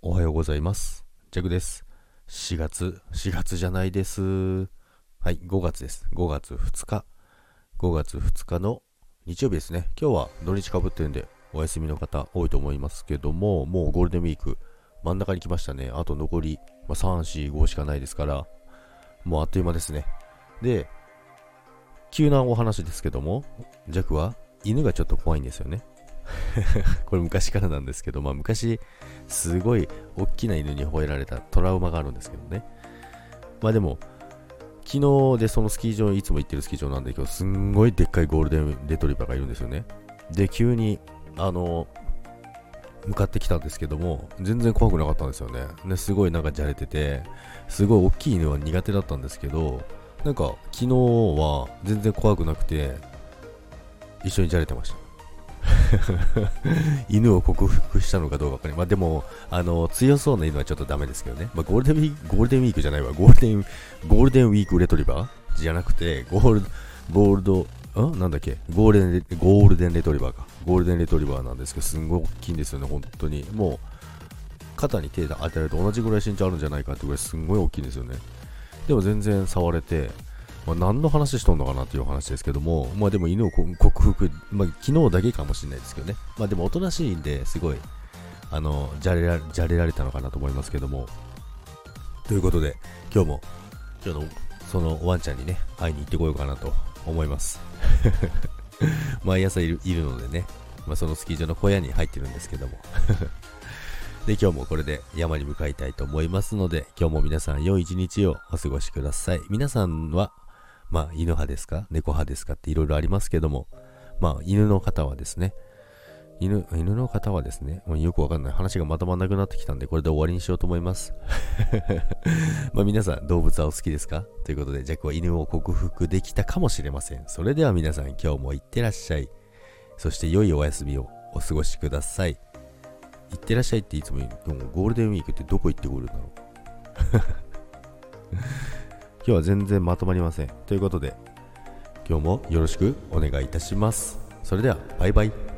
おはようございます。ジャクです。4月、4月じゃないです。はい、5月です。5月2日。5月2日の日曜日ですね。今日は土日かぶってるんで、お休みの方多いと思いますけども、もうゴールデンウィーク真ん中に来ましたね。あと残り、まあ、3、4、5しかないですから、もうあっという間ですね。で、急なお話ですけども、ジャクは犬がちょっと怖いんですよね。これ昔からなんですけど、まあ昔、すごい大きな犬に吠えられたトラウマがあるんですけどね。まあでも、昨日でそのスキー場、いつも行ってるスキー場なんで、今日すんごいでっかいゴールデンレトリバーがいるんですよね。で、急に、あの、向かってきたんですけども、全然怖くなかったんですよね。ねすごいなんかじゃれてて、すごい大きい犬は苦手だったんですけど、なんか昨日は全然怖くなくて、一緒にじゃれてました。犬を克服したのかどうかわかりまあでも、あの、強そうな犬はちょっとダメですけどね。まあ、ゴールデンウィーク、ゴールデンウィークじゃないわ。ゴールデン、ゴールデンウィークレトリバーじゃなくて、ゴール、ゴールド、んなんだっけ？ゴールデン、ゴールデンレトリバーか。ゴールデンレトリバーなんですけど、すんごい大きいんですよね、本当に。もう、肩に手当てられると同じぐらい身長あるんじゃないかってぐらいすんごい大きいんですよね。でも全然触れて、まあ、何の話しとんのかなっていう話ですけども、まあでも犬を克服、まあ昨日だけかもしれないですけどね。まあでもおとなしいんで、すごい、あの、じゃれらじゃれられたのかなと思いますけども。ということで、今日も、今日の、そのワンちゃんにね、会いに行ってこようかなと思います。毎朝いるいるのでね、まあそのスキー場の小屋に入ってるんですけども。で、今日もこれで山に向かいたいと思いますので、今日も皆さん良い一日をお過ごしください。皆さんは、まあ、犬派ですか？猫派ですかっていろいろありますけども、まあ、犬の方はですね、犬、犬の方はですね、もうよくわかんない話がまとまんなくなってきたんで、これで終わりにしようと思います。まあ、皆さん、動物はお好きですか？ということで、ジャックは犬を克服できたかもしれません。それでは皆さん、今日もいってらっしゃい。そして、良いお休みをお過ごしください。いってらっしゃいっていつも言う、でもゴールデンウィークってどこ行ってくるんだろう日は全然まとまりません。ということで、今日もよろしくお願いいたします。それでは、バイバイ。